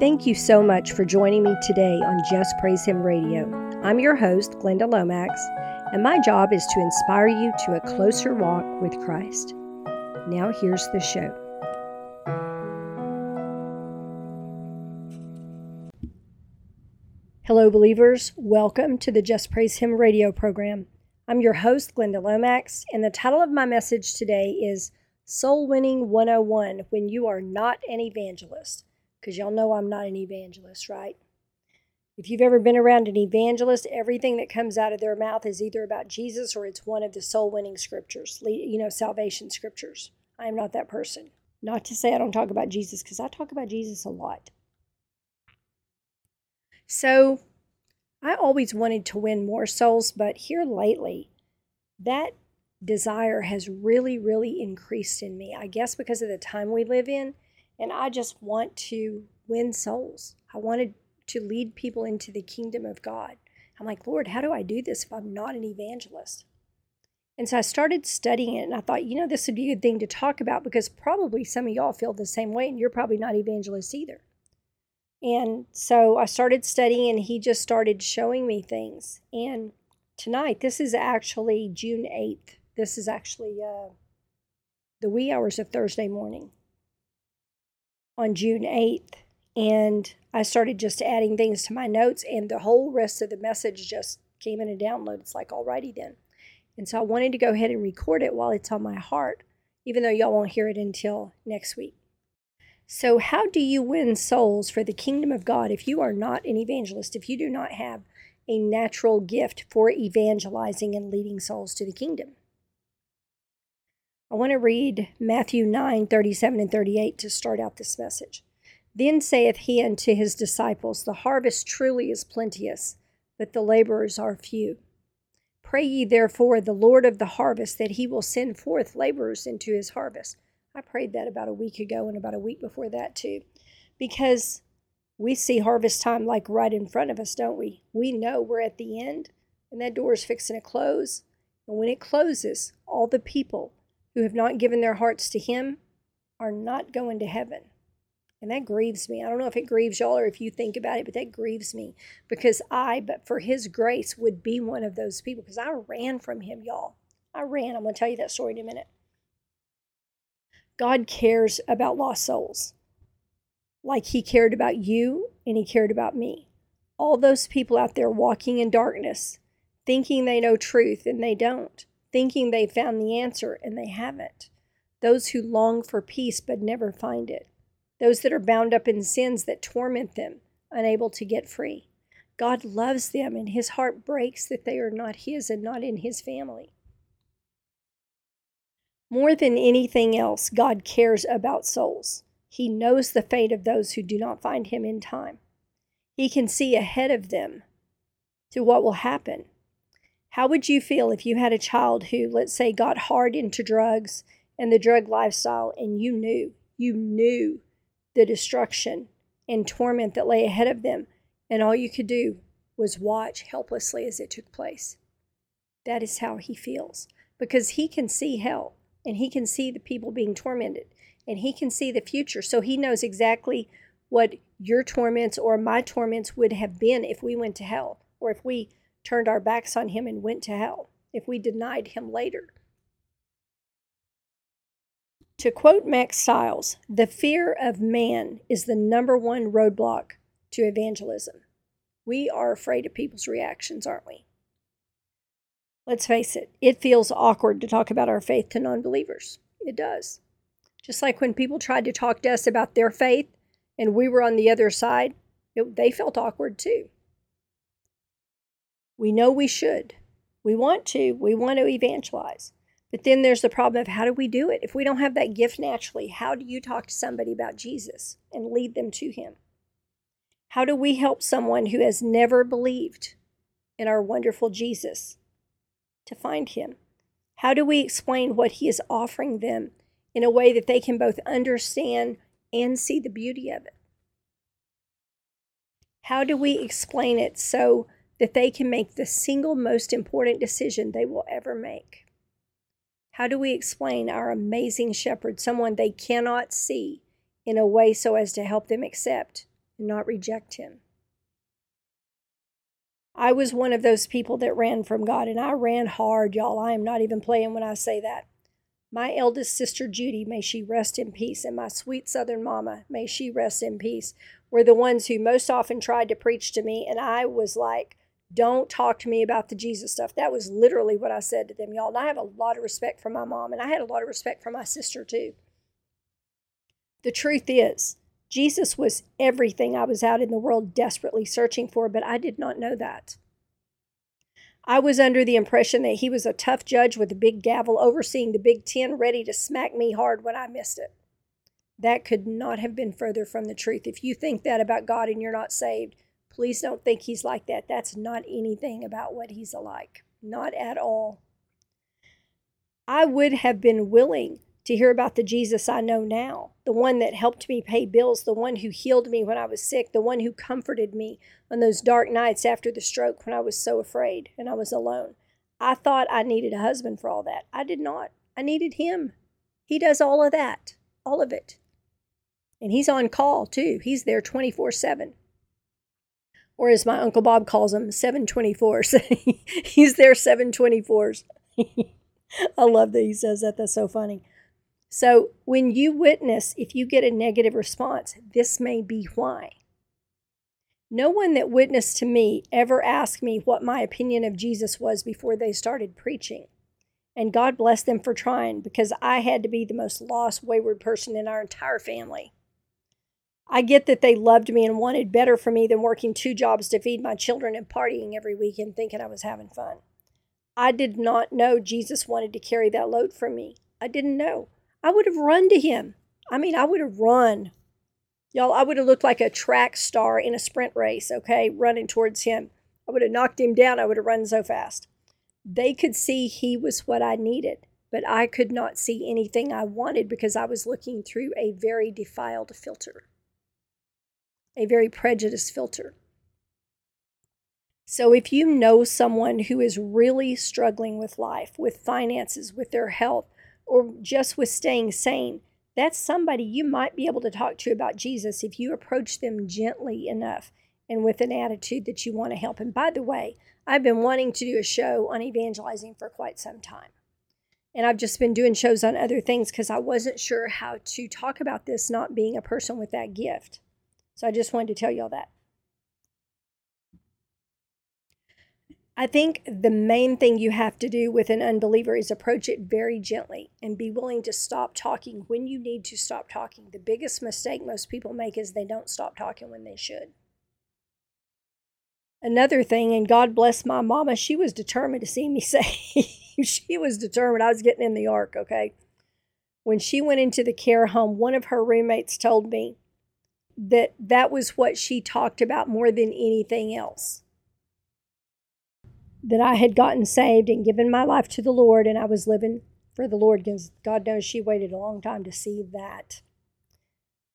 Thank you so much for joining me today on Just Praise Him Radio. I'm your host, Glenda Lomax, and my job is to inspire you to a closer walk with Christ. Now, here's the show. Hello, believers. Welcome to the Just Praise Him radio program. I'm your host, Glenda Lomax, and the title of my message today is Soul Winning 101 When You Are Not an Evangelist because y'all know I'm not an evangelist, right? If you've ever been around an evangelist, everything that comes out of their mouth is either about Jesus or it's one of the soul winning scriptures, you know, salvation scriptures. I am not that person. Not to say I don't talk about Jesus, because I talk about Jesus a lot. So I always wanted to win more souls, but here lately, that desire has really, really increased in me. I guess because of the time we live in and I just want to win souls. I wanted to lead people into the kingdom of God. I'm like, Lord, how do I do this if I'm not an evangelist? And so I started studying it and I thought, you know, this would be a good thing to talk about because probably some of y'all feel the same way and you're probably not evangelists either. And so I started studying and he just started showing me things. And tonight, this is actually June 8th. This is actually uh, the wee hours of Thursday morning on June 8th. And I started just adding things to my notes, and the whole rest of the message just came in a download. It's like, alrighty then. And so I wanted to go ahead and record it while it's on my heart, even though y'all won't hear it until next week. So, how do you win souls for the kingdom of God if you are not an evangelist, if you do not have a natural gift for evangelizing and leading souls to the kingdom? I want to read Matthew 9 37 and 38 to start out this message. Then saith he unto his disciples, The harvest truly is plenteous, but the laborers are few. Pray ye therefore the Lord of the harvest that he will send forth laborers into his harvest. I prayed that about a week ago and about a week before that too, because we see harvest time like right in front of us, don't we? We know we're at the end and that door is fixing to close. And when it closes, all the people who have not given their hearts to Him are not going to heaven. And that grieves me. I don't know if it grieves y'all or if you think about it, but that grieves me because I, but for His grace, would be one of those people because I ran from Him, y'all. I ran. I'm going to tell you that story in a minute. God cares about lost souls like He cared about you and He cared about me. All those people out there walking in darkness, thinking they know truth and they don't thinking they found the answer and they haven't. Those who long for peace but never find it. Those that are bound up in sins that torment them, unable to get free. God loves them and his heart breaks that they are not his and not in his family. More than anything else, God cares about souls. He knows the fate of those who do not find him in time. He can see ahead of them to what will happen how would you feel if you had a child who, let's say, got hard into drugs and the drug lifestyle, and you knew, you knew the destruction and torment that lay ahead of them, and all you could do was watch helplessly as it took place? That is how he feels because he can see hell and he can see the people being tormented and he can see the future. So he knows exactly what your torments or my torments would have been if we went to hell or if we turned our backs on him and went to hell if we denied him later. To quote Max Stiles, the fear of man is the number one roadblock to evangelism. We are afraid of people's reactions, aren't we? Let's face it, it feels awkward to talk about our faith to non believers. It does. Just like when people tried to talk to us about their faith and we were on the other side, it, they felt awkward too. We know we should. We want to. We want to evangelize. But then there's the problem of how do we do it? If we don't have that gift naturally, how do you talk to somebody about Jesus and lead them to Him? How do we help someone who has never believed in our wonderful Jesus to find Him? How do we explain what He is offering them in a way that they can both understand and see the beauty of it? How do we explain it so that they can make the single most important decision they will ever make. How do we explain our amazing shepherd, someone they cannot see, in a way so as to help them accept and not reject Him. I was one of those people that ran from God, and I ran hard, y'all. I am not even playing when I say that. My eldest sister, Judy, may she rest in peace, and my sweet southern mama, may she rest in peace, were the ones who most often tried to preach to me, and I was like, don't talk to me about the Jesus stuff. That was literally what I said to them, y'all. And I have a lot of respect for my mom, and I had a lot of respect for my sister, too. The truth is, Jesus was everything I was out in the world desperately searching for, but I did not know that. I was under the impression that he was a tough judge with a big gavel overseeing the Big Ten, ready to smack me hard when I missed it. That could not have been further from the truth. If you think that about God and you're not saved, please don't think he's like that. That's not anything about what he's like, not at all. I would have been willing to hear about the Jesus I know now, the one that helped me pay bills, the one who healed me when I was sick, the one who comforted me on those dark nights after the stroke when I was so afraid and I was alone. I thought I needed a husband for all that. I did not. I needed him. He does all of that, all of it. And he's on call too. He's there 24 7. Or as my Uncle Bob calls them, 724s. he's there 724s. I love that he says that. That's so funny. So, when you witness, if you get a negative response, this may be why. No one that witnessed to me ever asked me what my opinion of Jesus was before they started preaching. And God bless them for trying because I had to be the most lost, wayward person in our entire family. I get that they loved me and wanted better for me than working two jobs to feed my children and partying every weekend thinking I was having fun. I did not know Jesus wanted to carry that load for me. I didn't know. I would have run to him. I mean, I would have run. Y'all, I would have looked like a track star in a sprint race, okay, running towards him. I would have knocked him down. I would have run so fast. They could see he was what I needed, but I could not see anything I wanted because I was looking through a very defiled filter, a very prejudiced filter. So, if you know someone who is really struggling with life, with finances, with their health, or just with staying sane, that's somebody you might be able to talk to about Jesus if you approach them gently enough and with an attitude that you want to help. And by the way, I've been wanting to do a show on evangelizing for quite some time. And I've just been doing shows on other things because I wasn't sure how to talk about this not being a person with that gift. So I just wanted to tell y'all that. I think the main thing you have to do with an unbeliever is approach it very gently and be willing to stop talking when you need to stop talking. The biggest mistake most people make is they don't stop talking when they should. Another thing, and God bless my mama, she was determined to see me say, she was determined I was getting in the ark, okay? When she went into the care home, one of her roommates told me that that was what she talked about more than anything else that I had gotten saved and given my life to the Lord and I was living for the Lord because God knows she waited a long time to see that.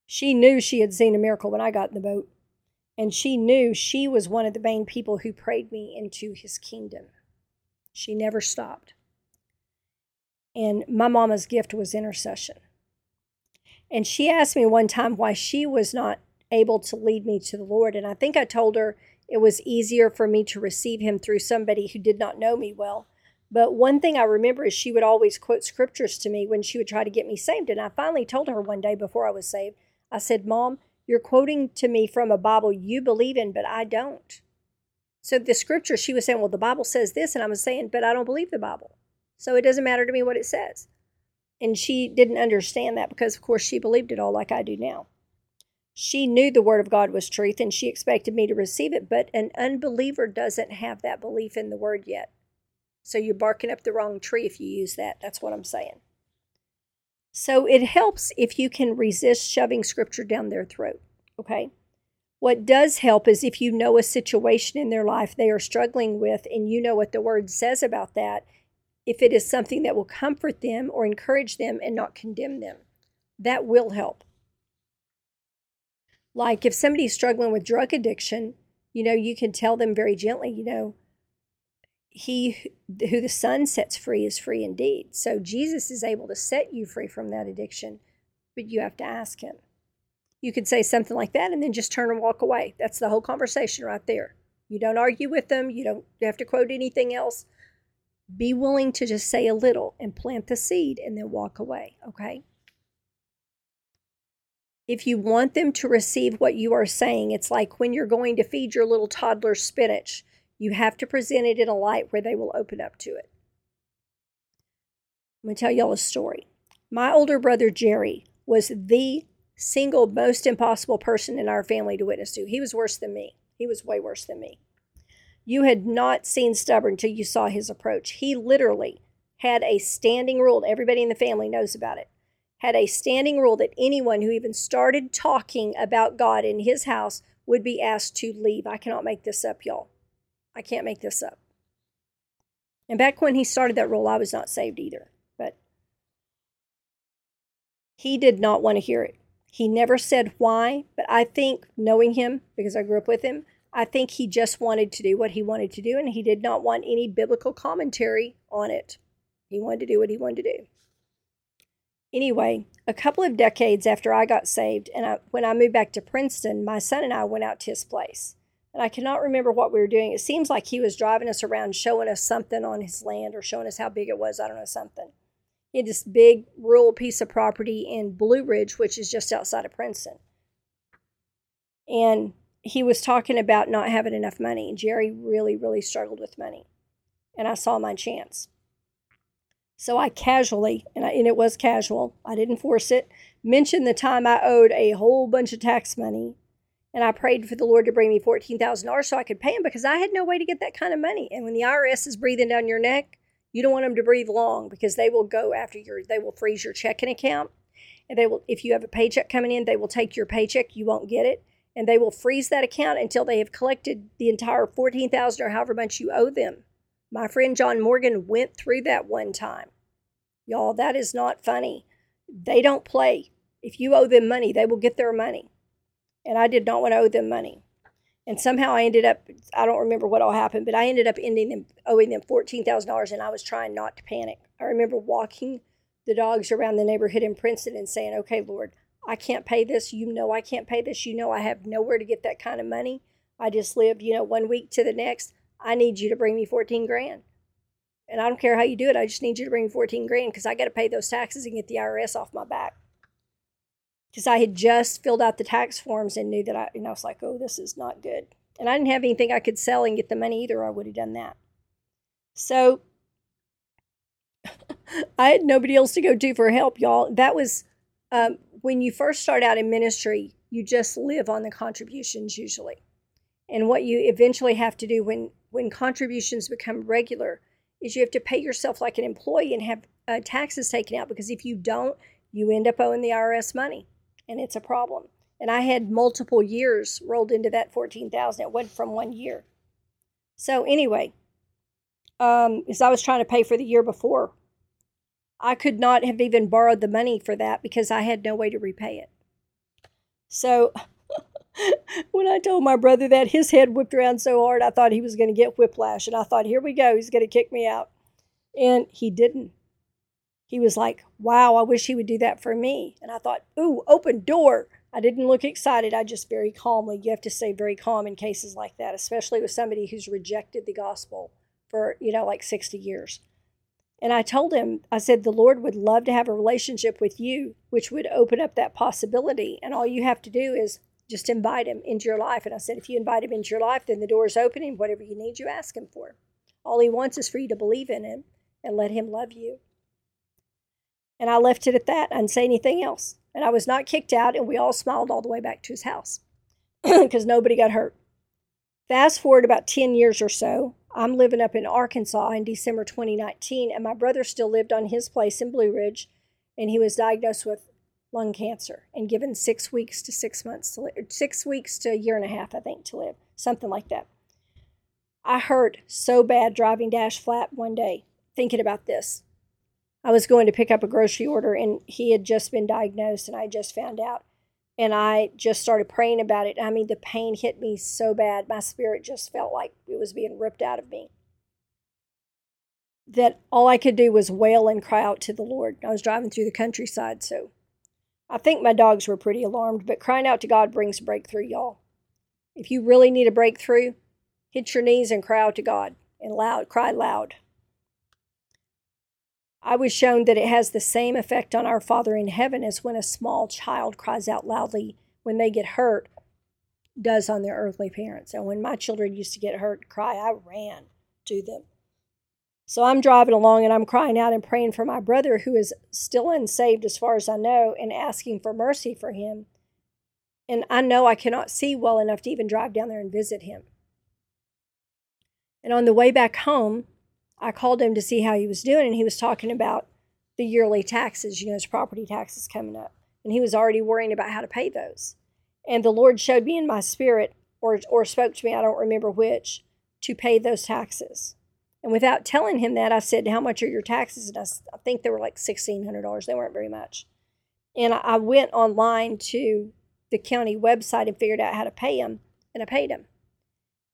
She knew she had seen a miracle when I got in the boat, and she knew she was one of the main people who prayed me into his kingdom. She never stopped. And my mama's gift was intercession. And she asked me one time why she was not able to lead me to the Lord. And I think I told her it was easier for me to receive him through somebody who did not know me well. But one thing I remember is she would always quote scriptures to me when she would try to get me saved. And I finally told her one day before I was saved, I said, Mom, you're quoting to me from a Bible you believe in, but I don't. So the scripture, she was saying, Well, the Bible says this. And I was saying, But I don't believe the Bible. So it doesn't matter to me what it says. And she didn't understand that because, of course, she believed it all like I do now. She knew the word of God was truth and she expected me to receive it, but an unbeliever doesn't have that belief in the word yet. So you're barking up the wrong tree if you use that. That's what I'm saying. So it helps if you can resist shoving scripture down their throat. Okay. What does help is if you know a situation in their life they are struggling with and you know what the word says about that, if it is something that will comfort them or encourage them and not condemn them, that will help. Like if somebody's struggling with drug addiction, you know, you can tell them very gently, you know, he who the Son sets free is free indeed. So Jesus is able to set you free from that addiction, but you have to ask him. You could say something like that and then just turn and walk away. That's the whole conversation right there. You don't argue with them, you don't have to quote anything else. Be willing to just say a little and plant the seed and then walk away, okay? If you want them to receive what you are saying, it's like when you're going to feed your little toddler spinach. You have to present it in a light where they will open up to it. I'm going to tell y'all a story. My older brother, Jerry, was the single most impossible person in our family to witness to. He was worse than me. He was way worse than me. You had not seen stubborn till you saw his approach. He literally had a standing rule, everybody in the family knows about it, had a standing rule that anyone who even started talking about God in his house would be asked to leave. I cannot make this up, y'all. I can't make this up. And back when he started that rule, I was not saved either. But he did not want to hear it. He never said why, but I think, knowing him, because I grew up with him, I think he just wanted to do what he wanted to do, and he did not want any biblical commentary on it. He wanted to do what he wanted to do. Anyway, a couple of decades after I got saved, and I, when I moved back to Princeton, my son and I went out to his place. And I cannot remember what we were doing. It seems like he was driving us around, showing us something on his land or showing us how big it was. I don't know, something. He had this big rural piece of property in Blue Ridge, which is just outside of Princeton. And he was talking about not having enough money. Jerry really, really struggled with money. And I saw my chance. So I casually, and, I, and it was casual, I didn't force it, mentioned the time I owed a whole bunch of tax money and I prayed for the Lord to bring me $14,000 so I could pay him because I had no way to get that kind of money. And when the IRS is breathing down your neck, you don't want them to breathe long because they will go after your, they will freeze your checking account. And they will, if you have a paycheck coming in, they will take your paycheck, you won't get it. And they will freeze that account until they have collected the entire 14000 or however much you owe them. My friend John Morgan went through that one time. Y'all, that is not funny. They don't play. If you owe them money, they will get their money and I did not want to owe them money. And somehow I ended up, I don't remember what all happened, but I ended up ending them, owing them $14,000 and I was trying not to panic. I remember walking the dogs around the neighborhood in Princeton and saying, okay, Lord, I can't pay this. You know I can't pay this. You know I have nowhere to get that kind of money. I just lived, you know, one week to the next. I need you to bring me 14 grand. And I don't care how you do it. I just need you to bring me 14 grand because I got to pay those taxes and get the IRS off my back because I had just filled out the tax forms and knew that I, and I was like, oh, this is not good. And I didn't have anything I could sell and get the money either. I would have done that. So I had nobody else to go to for help, y'all. That was um, when you first start out in ministry, you just live on the contributions usually. And what you eventually have to do when, when contributions become regular is you have to pay yourself like an employee and have uh, taxes taken out because if you don't, you end up owing the IRS money and it's a problem. And I had multiple years rolled into that 14,000. It went from one year. So anyway, um, as I was trying to pay for the year before, I could not have even borrowed the money for that because I had no way to repay it. So when I told my brother that, his head whipped around so hard, I thought he was going to get whiplash. And I thought, here we go, he's going to kick me out. And he didn't he was like, Wow, I wish he would do that for me. And I thought, Ooh, open door. I didn't look excited. I just very calmly, you have to stay very calm in cases like that, especially with somebody who's rejected the gospel for, you know, like 60 years. And I told him, I said, the Lord would love to have a relationship with you, which would open up that possibility. And all you have to do is just invite him into your life. And I said, if you invite him into your life, then the door is open and whatever you need, you ask him for. All he wants is for you to believe in him and let him love you. And I left it at that. I didn't say anything else. And I was not kicked out, and we all smiled all the way back to his house because nobody got hurt. Fast forward about 10 years or so, I'm living up in Arkansas in December 2019, and my brother still lived on his place in Blue Ridge, and he was diagnosed with lung cancer and given six weeks to six months to live, six weeks to a year and a half, I think, to live, something like that. I hurt so bad driving Dash Flat one day thinking about this. I was going to pick up a grocery order and he had just been diagnosed and I just found out. And I just started praying about it. I mean, the pain hit me so bad. My spirit just felt like was being ripped out of me. That all I could do was wail and cry out to the Lord. I was driving through the countryside, so I think my dogs were pretty alarmed, but crying out to God brings breakthrough, y'all. If you really need a breakthrough, hit your knees and cry out to God and loud, cry loud. I was shown that it has the same effect on our Father in heaven as when a small child cries out loudly when they get hurt does on their earthly parents. And when my children used to get hurt and cry, I ran to them. So I'm driving along and I'm crying out and praying for my brother who is still unsaved as far as I know and asking for mercy for him. And I know I cannot see well enough to even drive down there and visit him. And on the way back home, I called him to see how he was doing, and he was talking about the yearly taxes, you know, his property taxes coming up. And he was already worrying about how to pay those. And the Lord showed me in my spirit, or, or spoke to me, I don't remember which, to pay those taxes. And without telling him that, I said, How much are your taxes? And I, I think they were like $1,600. They weren't very much. And I, I went online to the county website and figured out how to pay him, and I paid him.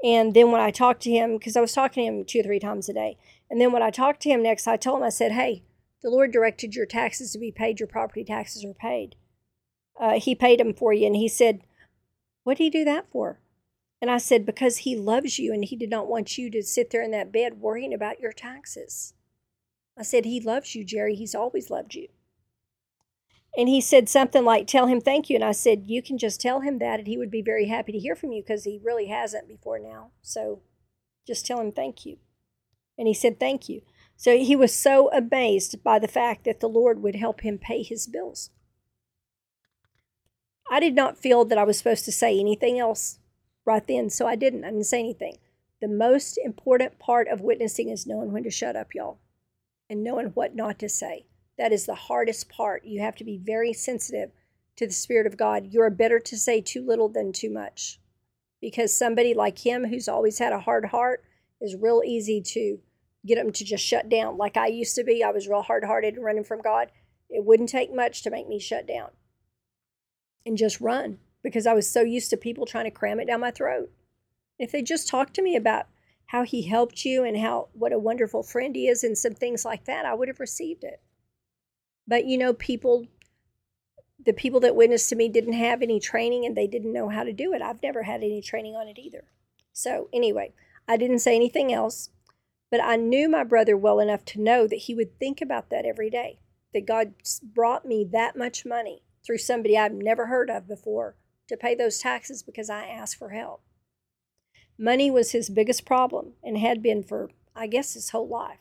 And then when I talked to him, because I was talking to him two or three times a day, and then when I talked to him next, I told him, I said, Hey, the Lord directed your taxes to be paid, your property taxes are paid. Uh, he paid him for you. And he said, What did he do that for? And I said, Because he loves you and he did not want you to sit there in that bed worrying about your taxes. I said, He loves you, Jerry. He's always loved you. And he said something like, Tell him thank you. And I said, You can just tell him that, and he would be very happy to hear from you because he really hasn't before now. So just tell him thank you. And he said, Thank you. So he was so amazed by the fact that the Lord would help him pay his bills. I did not feel that I was supposed to say anything else right then, so I didn't. I didn't say anything. The most important part of witnessing is knowing when to shut up, y'all, and knowing what not to say. That is the hardest part. You have to be very sensitive to the Spirit of God. You're better to say too little than too much. Because somebody like him, who's always had a hard heart, is real easy to get them to just shut down. Like I used to be, I was real hard hearted and running from God. It wouldn't take much to make me shut down and just run because I was so used to people trying to cram it down my throat. If they just talked to me about how he helped you and how what a wonderful friend he is and some things like that, I would have received it. But you know, people the people that witnessed to me didn't have any training and they didn't know how to do it. I've never had any training on it either. So, anyway, I didn't say anything else. But I knew my brother well enough to know that he would think about that every day, that God brought me that much money through somebody I've never heard of before to pay those taxes because I asked for help. Money was his biggest problem and had been for, I guess, his whole life.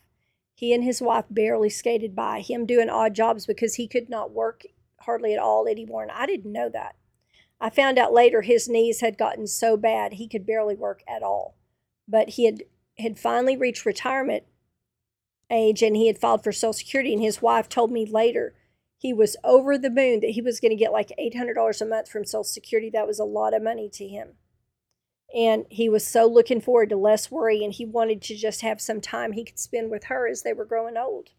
He and his wife barely skated by, him doing odd jobs because he could not work hardly at all anymore. And I didn't know that. I found out later his knees had gotten so bad he could barely work at all. But he had had finally reached retirement age and he had filed for Social Security. And his wife told me later he was over the moon that he was going to get like $800 a month from Social Security. That was a lot of money to him. And he was so looking forward to less worry and he wanted to just have some time he could spend with her as they were growing old.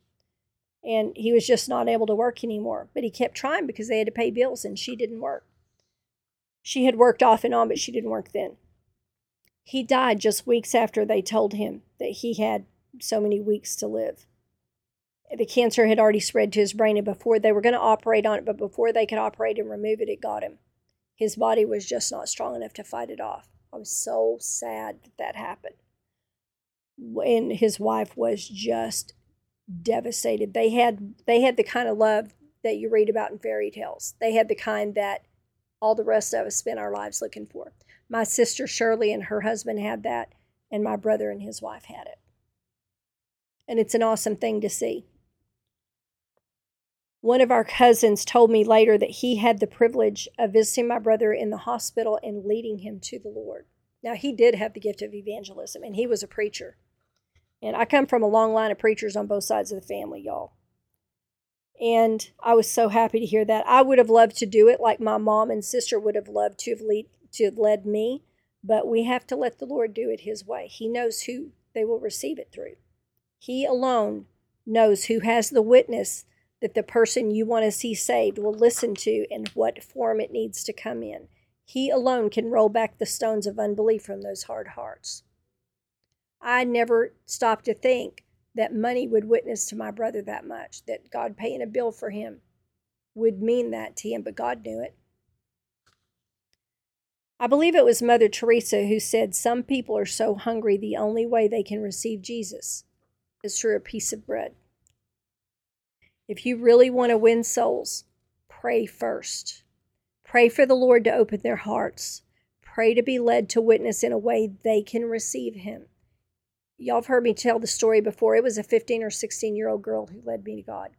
And he was just not able to work anymore. But he kept trying because they had to pay bills and she didn't work. She had worked off and on, but she didn't work then. He died just weeks after they told him that he had so many weeks to live. The cancer had already spread to his brain, and before they were going to operate on it, but before they could operate and remove it, it got him. His body was just not strong enough to fight it off. I was so sad that that happened. And his wife was just devastated. They had they had the kind of love that you read about in fairy tales. They had the kind that all the rest of us spend our lives looking for. My sister Shirley and her husband had that, and my brother and his wife had it. And it's an awesome thing to see. One of our cousins told me later that he had the privilege of visiting my brother in the hospital and leading him to the Lord. Now, he did have the gift of evangelism, and he was a preacher. And I come from a long line of preachers on both sides of the family, y'all. And I was so happy to hear that. I would have loved to do it like my mom and sister would have loved to have lead, to have led me, but we have to let the Lord do it His way. He knows who they will receive it through. He alone knows who has the witness that the person you want to see saved will listen to and what form it needs to come in. He alone can roll back the stones of unbelief from those hard hearts. I never stopped to think that money would witness to my brother that much, that God paying a bill for him would mean that to him, but God knew it. I believe it was Mother Teresa who said, Some people are so hungry, the only way they can receive Jesus is through a piece of bread. If you really want to win souls, pray first. Pray for the Lord to open their hearts. Pray to be led to witness in a way they can receive Him. Y'all have heard me tell the story before. It was a 15 or 16 year old girl who led me to God.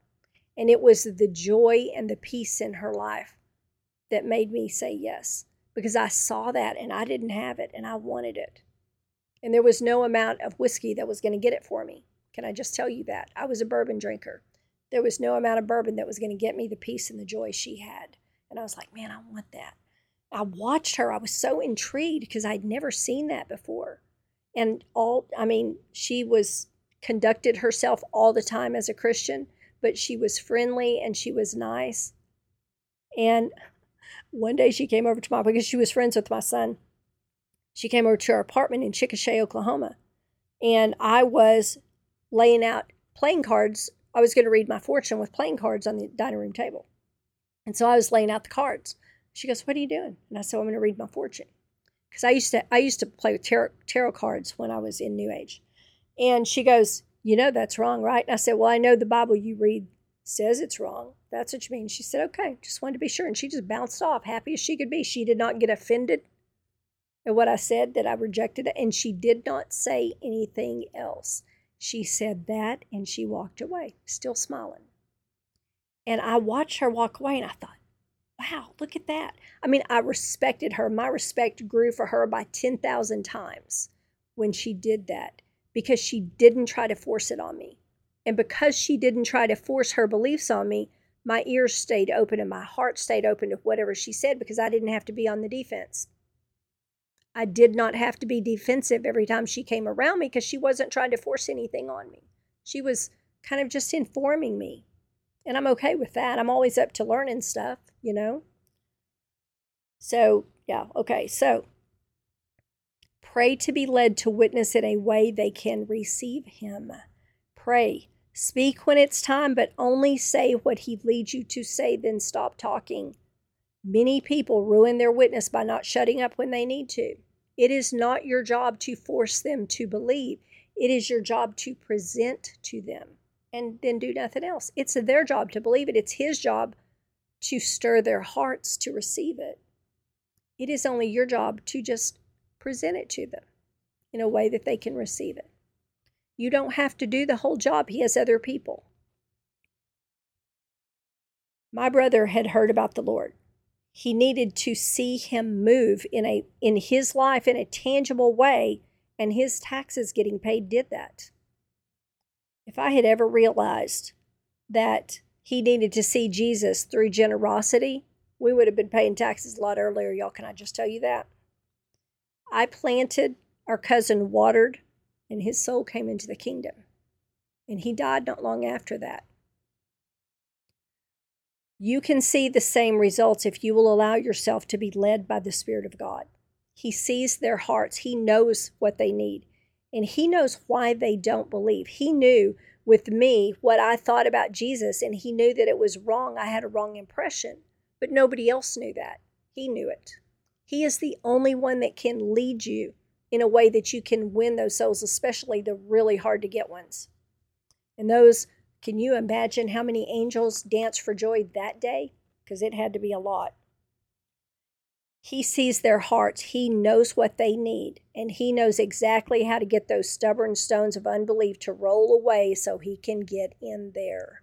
And it was the joy and the peace in her life that made me say yes because I saw that and I didn't have it and I wanted it. And there was no amount of whiskey that was going to get it for me. Can I just tell you that? I was a bourbon drinker. There was no amount of bourbon that was going to get me the peace and the joy she had. And I was like, man, I want that. I watched her. I was so intrigued because I'd never seen that before. And all, I mean, she was conducted herself all the time as a Christian, but she was friendly and she was nice. And one day she came over to my because she was friends with my son. She came over to our apartment in Chickasha, Oklahoma, and I was laying out playing cards. I was going to read my fortune with playing cards on the dining room table, and so I was laying out the cards. She goes, "What are you doing?" And I said, "I'm going to read my fortune," because I used to I used to play with tarot, tarot cards when I was in New Age, and she goes, "You know that's wrong, right?" And I said, "Well, I know the Bible you read says it's wrong. That's what you mean. She said, okay, just wanted to be sure. And she just bounced off, happy as she could be. She did not get offended at what I said, that I rejected it. And she did not say anything else. She said that and she walked away, still smiling. And I watched her walk away and I thought, wow, look at that. I mean, I respected her. My respect grew for her by 10,000 times when she did that because she didn't try to force it on me. And because she didn't try to force her beliefs on me, my ears stayed open and my heart stayed open to whatever she said because I didn't have to be on the defense. I did not have to be defensive every time she came around me because she wasn't trying to force anything on me. She was kind of just informing me. And I'm okay with that. I'm always up to learning stuff, you know? So, yeah, okay. So, pray to be led to witness in a way they can receive Him. Pray Speak when it's time, but only say what he leads you to say, then stop talking. Many people ruin their witness by not shutting up when they need to. It is not your job to force them to believe, it is your job to present to them and then do nothing else. It's their job to believe it, it's his job to stir their hearts to receive it. It is only your job to just present it to them in a way that they can receive it. You don't have to do the whole job, He has other people. My brother had heard about the Lord. He needed to see him move in a in his life in a tangible way, and his taxes getting paid did that. If I had ever realized that he needed to see Jesus through generosity, we would have been paying taxes a lot earlier, y'all. Can I just tell you that? I planted, our cousin watered, and his soul came into the kingdom. And he died not long after that. You can see the same results if you will allow yourself to be led by the Spirit of God. He sees their hearts, He knows what they need, and He knows why they don't believe. He knew with me what I thought about Jesus, and He knew that it was wrong. I had a wrong impression, but nobody else knew that. He knew it. He is the only one that can lead you in a way that you can win those souls, especially the really hard to get ones. And those, can you imagine how many angels danced for joy that day? Because it had to be a lot. He sees their hearts. He knows what they need. And He knows exactly how to get those stubborn stones of unbelief to roll away so He can get in there.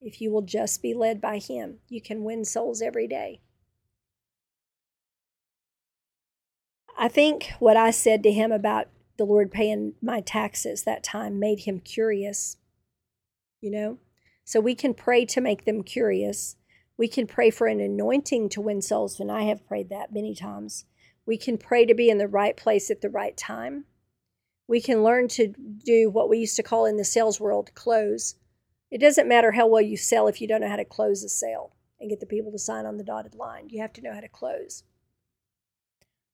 If you will just be led by Him, you can win souls every day. I think what I said to him about the Lord paying my taxes that time made him curious, you know? So we can pray to make them curious. We can pray for an anointing to win souls, and I have prayed that many times. We can pray to be in the right place at the right time. We can learn to do what we used to call in the sales world close. It doesn't matter how well you sell if you don't know how to close a sale and get the people to sign on the dotted line. You have to know how to close.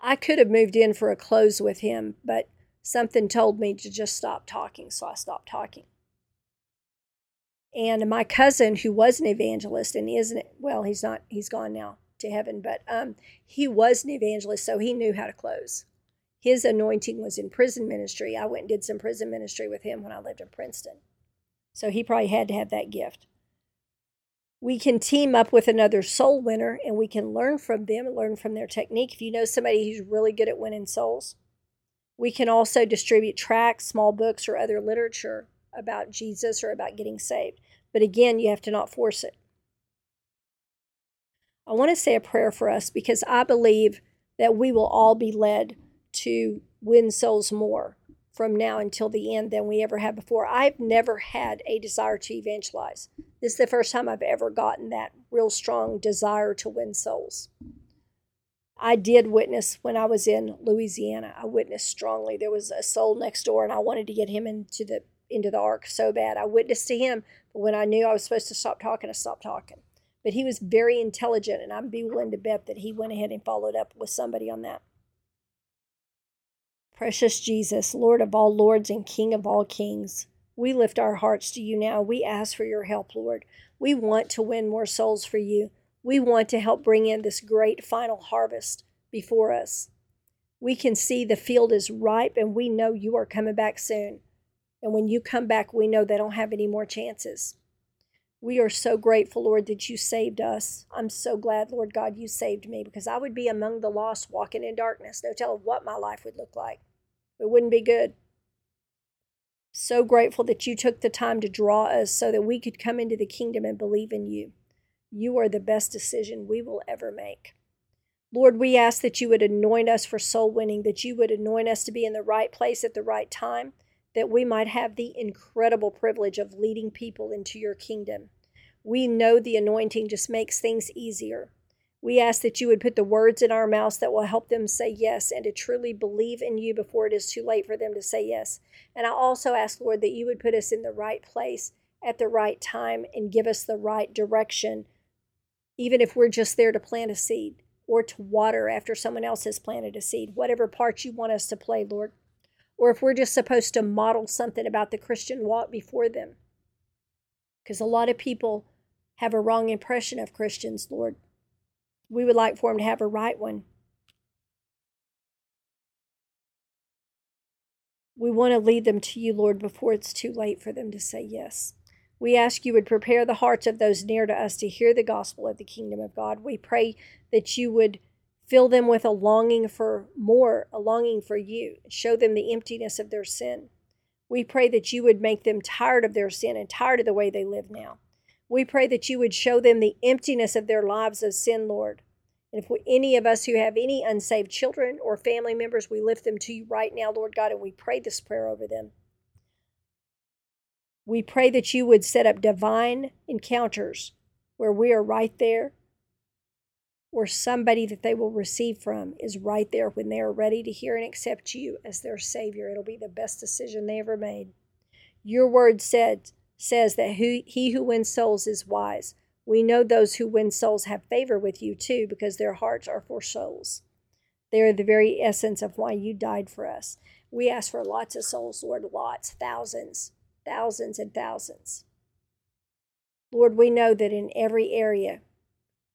I could have moved in for a close with him, but something told me to just stop talking, so I stopped talking. And my cousin, who was an evangelist and isn't, well, he's not, he's gone now to heaven, but um, he was an evangelist, so he knew how to close. His anointing was in prison ministry. I went and did some prison ministry with him when I lived in Princeton. So he probably had to have that gift. We can team up with another soul winner and we can learn from them, learn from their technique. If you know somebody who's really good at winning souls, we can also distribute tracts, small books, or other literature about Jesus or about getting saved. But again, you have to not force it. I want to say a prayer for us because I believe that we will all be led to win souls more from now until the end than we ever had before. I've never had a desire to evangelize. This is the first time I've ever gotten that real strong desire to win souls. I did witness when I was in Louisiana. I witnessed strongly. There was a soul next door, and I wanted to get him into the into the ark so bad. I witnessed to him, but when I knew I was supposed to stop talking, I stopped talking. But he was very intelligent, and I'd be willing to bet that he went ahead and followed up with somebody on that. Precious Jesus, Lord of all lords and King of all kings, we lift our hearts to you now. We ask for your help, Lord. We want to win more souls for you. We want to help bring in this great final harvest before us. We can see the field is ripe and we know you are coming back soon. And when you come back, we know they don't have any more chances. We are so grateful, Lord, that you saved us. I'm so glad, Lord God, you saved me because I would be among the lost walking in darkness. No telling what my life would look like. It wouldn't be good. So grateful that you took the time to draw us so that we could come into the kingdom and believe in you. You are the best decision we will ever make. Lord, we ask that you would anoint us for soul winning, that you would anoint us to be in the right place at the right time, that we might have the incredible privilege of leading people into your kingdom. We know the anointing just makes things easier. We ask that you would put the words in our mouths that will help them say yes and to truly believe in you before it is too late for them to say yes. And I also ask, Lord, that you would put us in the right place at the right time and give us the right direction, even if we're just there to plant a seed or to water after someone else has planted a seed, whatever part you want us to play, Lord. Or if we're just supposed to model something about the Christian walk before them. Because a lot of people have a wrong impression of Christians, Lord we would like for them to have a right one. We want to lead them to you, Lord, before it's too late for them to say yes. We ask you would prepare the hearts of those near to us to hear the gospel of the kingdom of God. We pray that you would fill them with a longing for more, a longing for you. Show them the emptiness of their sin. We pray that you would make them tired of their sin and tired of the way they live now. We pray that you would show them the emptiness of their lives of sin, Lord. And if we, any of us who have any unsaved children or family members, we lift them to you right now, Lord God, and we pray this prayer over them. We pray that you would set up divine encounters where we are right there, or somebody that they will receive from is right there when they are ready to hear and accept you as their Savior. It'll be the best decision they ever made. Your word said says that who, he who wins souls is wise. We know those who win souls have favor with you too because their hearts are for souls. They are the very essence of why you died for us. We ask for lots of souls, Lord, lots, thousands, thousands, and thousands. Lord, we know that in every area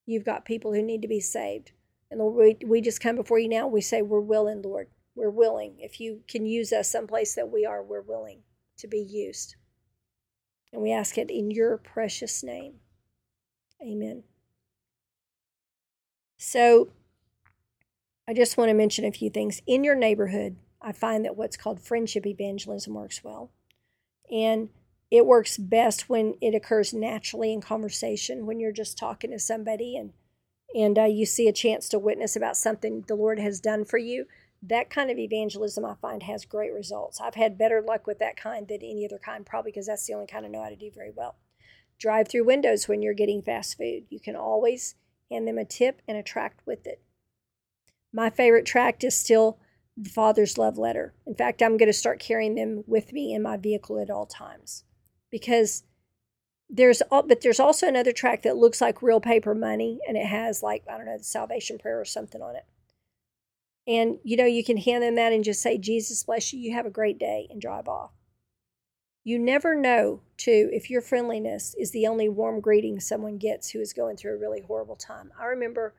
you've got people who need to be saved. And Lord, we, we just come before you now. We say, We're willing, Lord. We're willing. If you can use us someplace that we are, we're willing to be used. And we ask it in your precious name. Amen. So, I just want to mention a few things. In your neighborhood, I find that what's called friendship evangelism works well. And it works best when it occurs naturally in conversation, when you're just talking to somebody and and uh, you see a chance to witness about something the Lord has done for you that kind of evangelism I find has great results. I've had better luck with that kind than any other kind, probably because that's the only kind I know how to do very well. Drive through windows when you're getting fast food. You can always hand them a tip and a tract with it. My favorite tract is still the Father's Love Letter. In fact, I'm going to start carrying them with me in my vehicle at all times because there's but there's also another track that looks like real paper money and it has like I don't know the salvation prayer or something on it. And, you know, you can hand them that and just say, Jesus bless you, you have a great day, and drive off. You never know, too, if your friendliness is the only warm greeting someone gets who is going through a really horrible time. I remember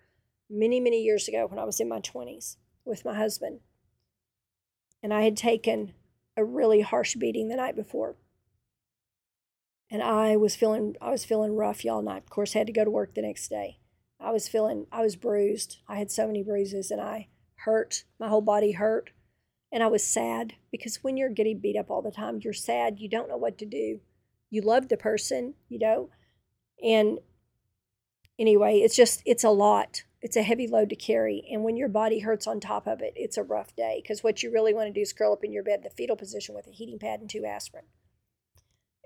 many, many years ago when I was in my 20s with my husband, and I had taken a really harsh beating the night before. And I was feeling I was feeling rough, y'all. And I, of course, had to go to work the next day. I was feeling I was bruised. I had so many bruises, and I hurt. My whole body hurt. And I was sad because when you're getting beat up all the time, you're sad. You don't know what to do. You love the person, you know. And anyway, it's just, it's a lot. It's a heavy load to carry. And when your body hurts on top of it, it's a rough day because what you really want to do is curl up in your bed, the fetal position with a heating pad and two aspirin.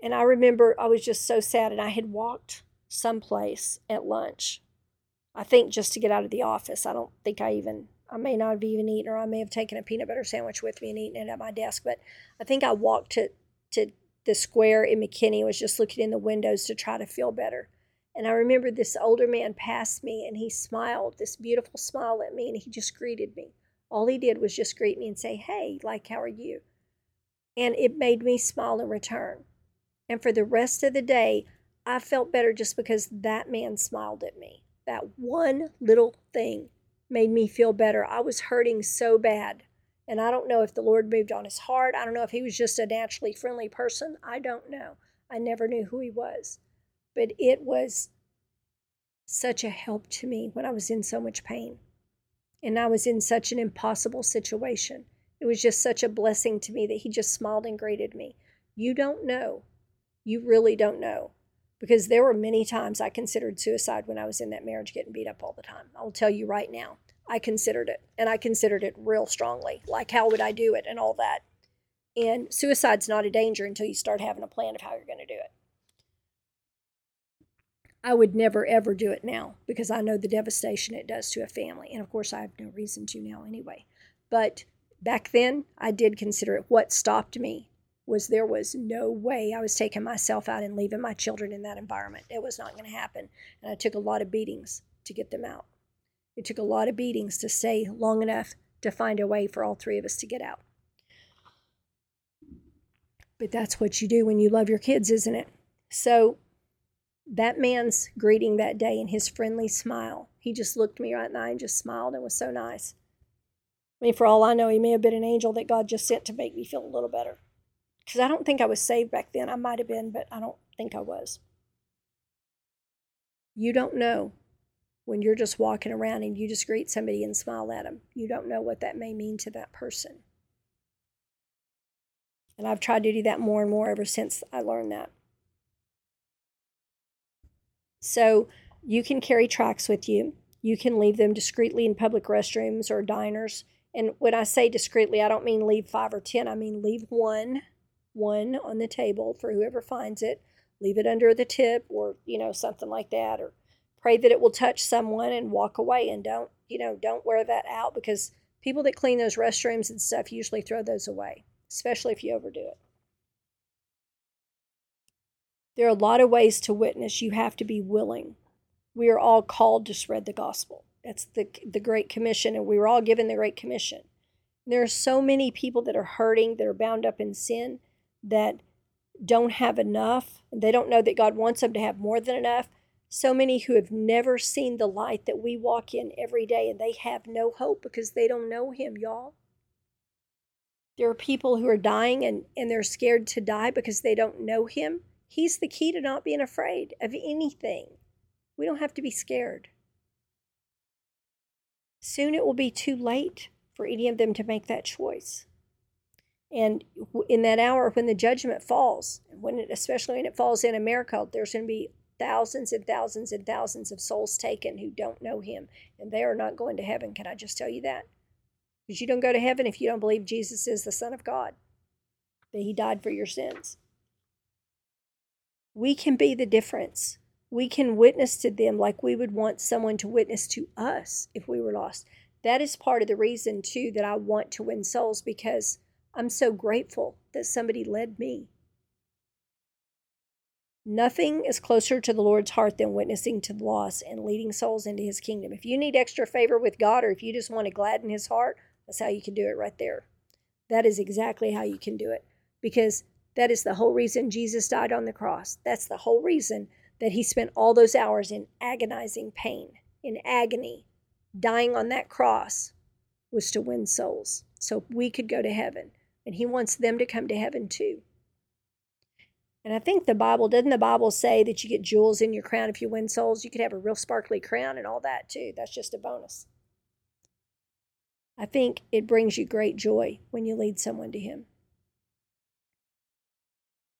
And I remember I was just so sad. And I had walked someplace at lunch, I think just to get out of the office. I don't think I even I may not have even eaten, or I may have taken a peanut butter sandwich with me and eaten it at my desk. But I think I walked to to the square in McKinney, was just looking in the windows to try to feel better. And I remember this older man passed me and he smiled, this beautiful smile at me, and he just greeted me. All he did was just greet me and say, Hey, like, how are you? And it made me smile in return. And for the rest of the day, I felt better just because that man smiled at me. That one little thing made me feel better. I was hurting so bad. And I don't know if the Lord moved on his heart. I don't know if he was just a naturally friendly person. I don't know. I never knew who he was. But it was such a help to me when I was in so much pain. And I was in such an impossible situation. It was just such a blessing to me that he just smiled and greeted me. You don't know. You really don't know because there were many times I considered suicide when I was in that marriage getting beat up all the time. I will tell you right now, I considered it and I considered it real strongly. Like, how would I do it and all that. And suicide's not a danger until you start having a plan of how you're going to do it. I would never ever do it now because I know the devastation it does to a family. And of course, I have no reason to now anyway. But back then, I did consider it. What stopped me was there was no way I was taking myself out and leaving my children in that environment. It was not going to happen. And I took a lot of beatings to get them out. It took a lot of beatings to stay long enough to find a way for all three of us to get out. But that's what you do when you love your kids, isn't it? So that man's greeting that day and his friendly smile, he just looked me right in the eye and just smiled and was so nice. I mean, for all I know, he may have been an angel that God just sent to make me feel a little better because I don't think I was saved back then. I might have been, but I don't think I was. You don't know when you're just walking around and you just greet somebody and smile at them. You don't know what that may mean to that person. And I've tried to do that more and more ever since I learned that. So you can carry tracts with you. You can leave them discreetly in public restrooms or diners. And when I say discreetly, I don't mean leave five or 10, I mean leave one one on the table for whoever finds it. Leave it under the tip or, you know, something like that. Or pray that it will touch someone and walk away and don't, you know, don't wear that out because people that clean those restrooms and stuff usually throw those away, especially if you overdo it. There are a lot of ways to witness. You have to be willing. We are all called to spread the gospel. That's the, the Great Commission, and we were all given the Great Commission. There are so many people that are hurting, that are bound up in sin, that don't have enough. They don't know that God wants them to have more than enough. So many who have never seen the light that we walk in every day and they have no hope because they don't know Him, y'all. There are people who are dying and, and they're scared to die because they don't know Him. He's the key to not being afraid of anything. We don't have to be scared. Soon it will be too late for any of them to make that choice. And in that hour when the judgment falls, when it, especially when it falls in America, there's going to be thousands and thousands and thousands of souls taken who don't know him, and they are not going to heaven. Can I just tell you that? Because you don't go to heaven if you don't believe Jesus is the Son of God, that he died for your sins. We can be the difference. We can witness to them like we would want someone to witness to us if we were lost. That is part of the reason, too, that I want to win souls because I'm so grateful that somebody led me. Nothing is closer to the Lord's heart than witnessing to the lost and leading souls into his kingdom. If you need extra favor with God or if you just want to gladden his heart, that's how you can do it right there. That is exactly how you can do it because That is the whole reason Jesus died on the cross. That's the whole reason that he spent all those hours in agonizing pain, in agony, dying on that cross was to win souls so we could go to heaven. And he wants them to come to heaven too. And I think the Bible, doesn't the Bible say that you get jewels in your crown if you win souls? You could have a real sparkly crown and all that too. That's just a bonus. I think it brings you great joy when you lead someone to Him.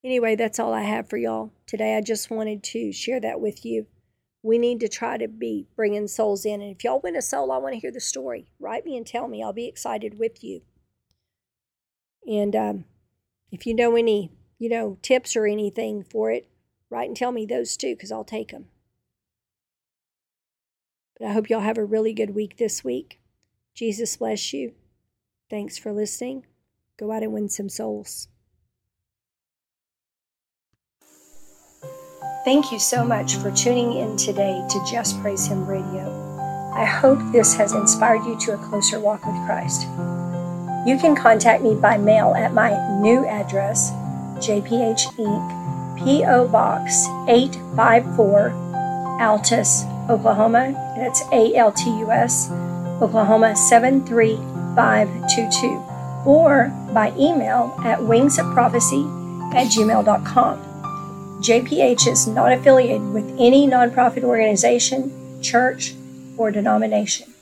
Anyway, that's all I have for y'all today. I just wanted to share that with you. We need to try to be bringing souls in. And if y'all win a soul, I want to hear the story. Write me and tell me. I'll be excited with you. And um, if you know any, you know, tips or anything for it, write and tell me those too, because I'll take them. But I hope y'all have a really good week this week. Jesus bless you. Thanks for listening. Go out and win some souls. Thank you so much for tuning in today to Just Praise Him Radio. I hope this has inspired you to a closer walk with Christ. You can contact me by mail at my new address, JPH Inc., P.O. Box 854, Altus, Oklahoma. That's A L T U S, Oklahoma 73522. Or by email at wingsofprophecy at gmail.com. JPH is not affiliated with any nonprofit organization, church, or denomination.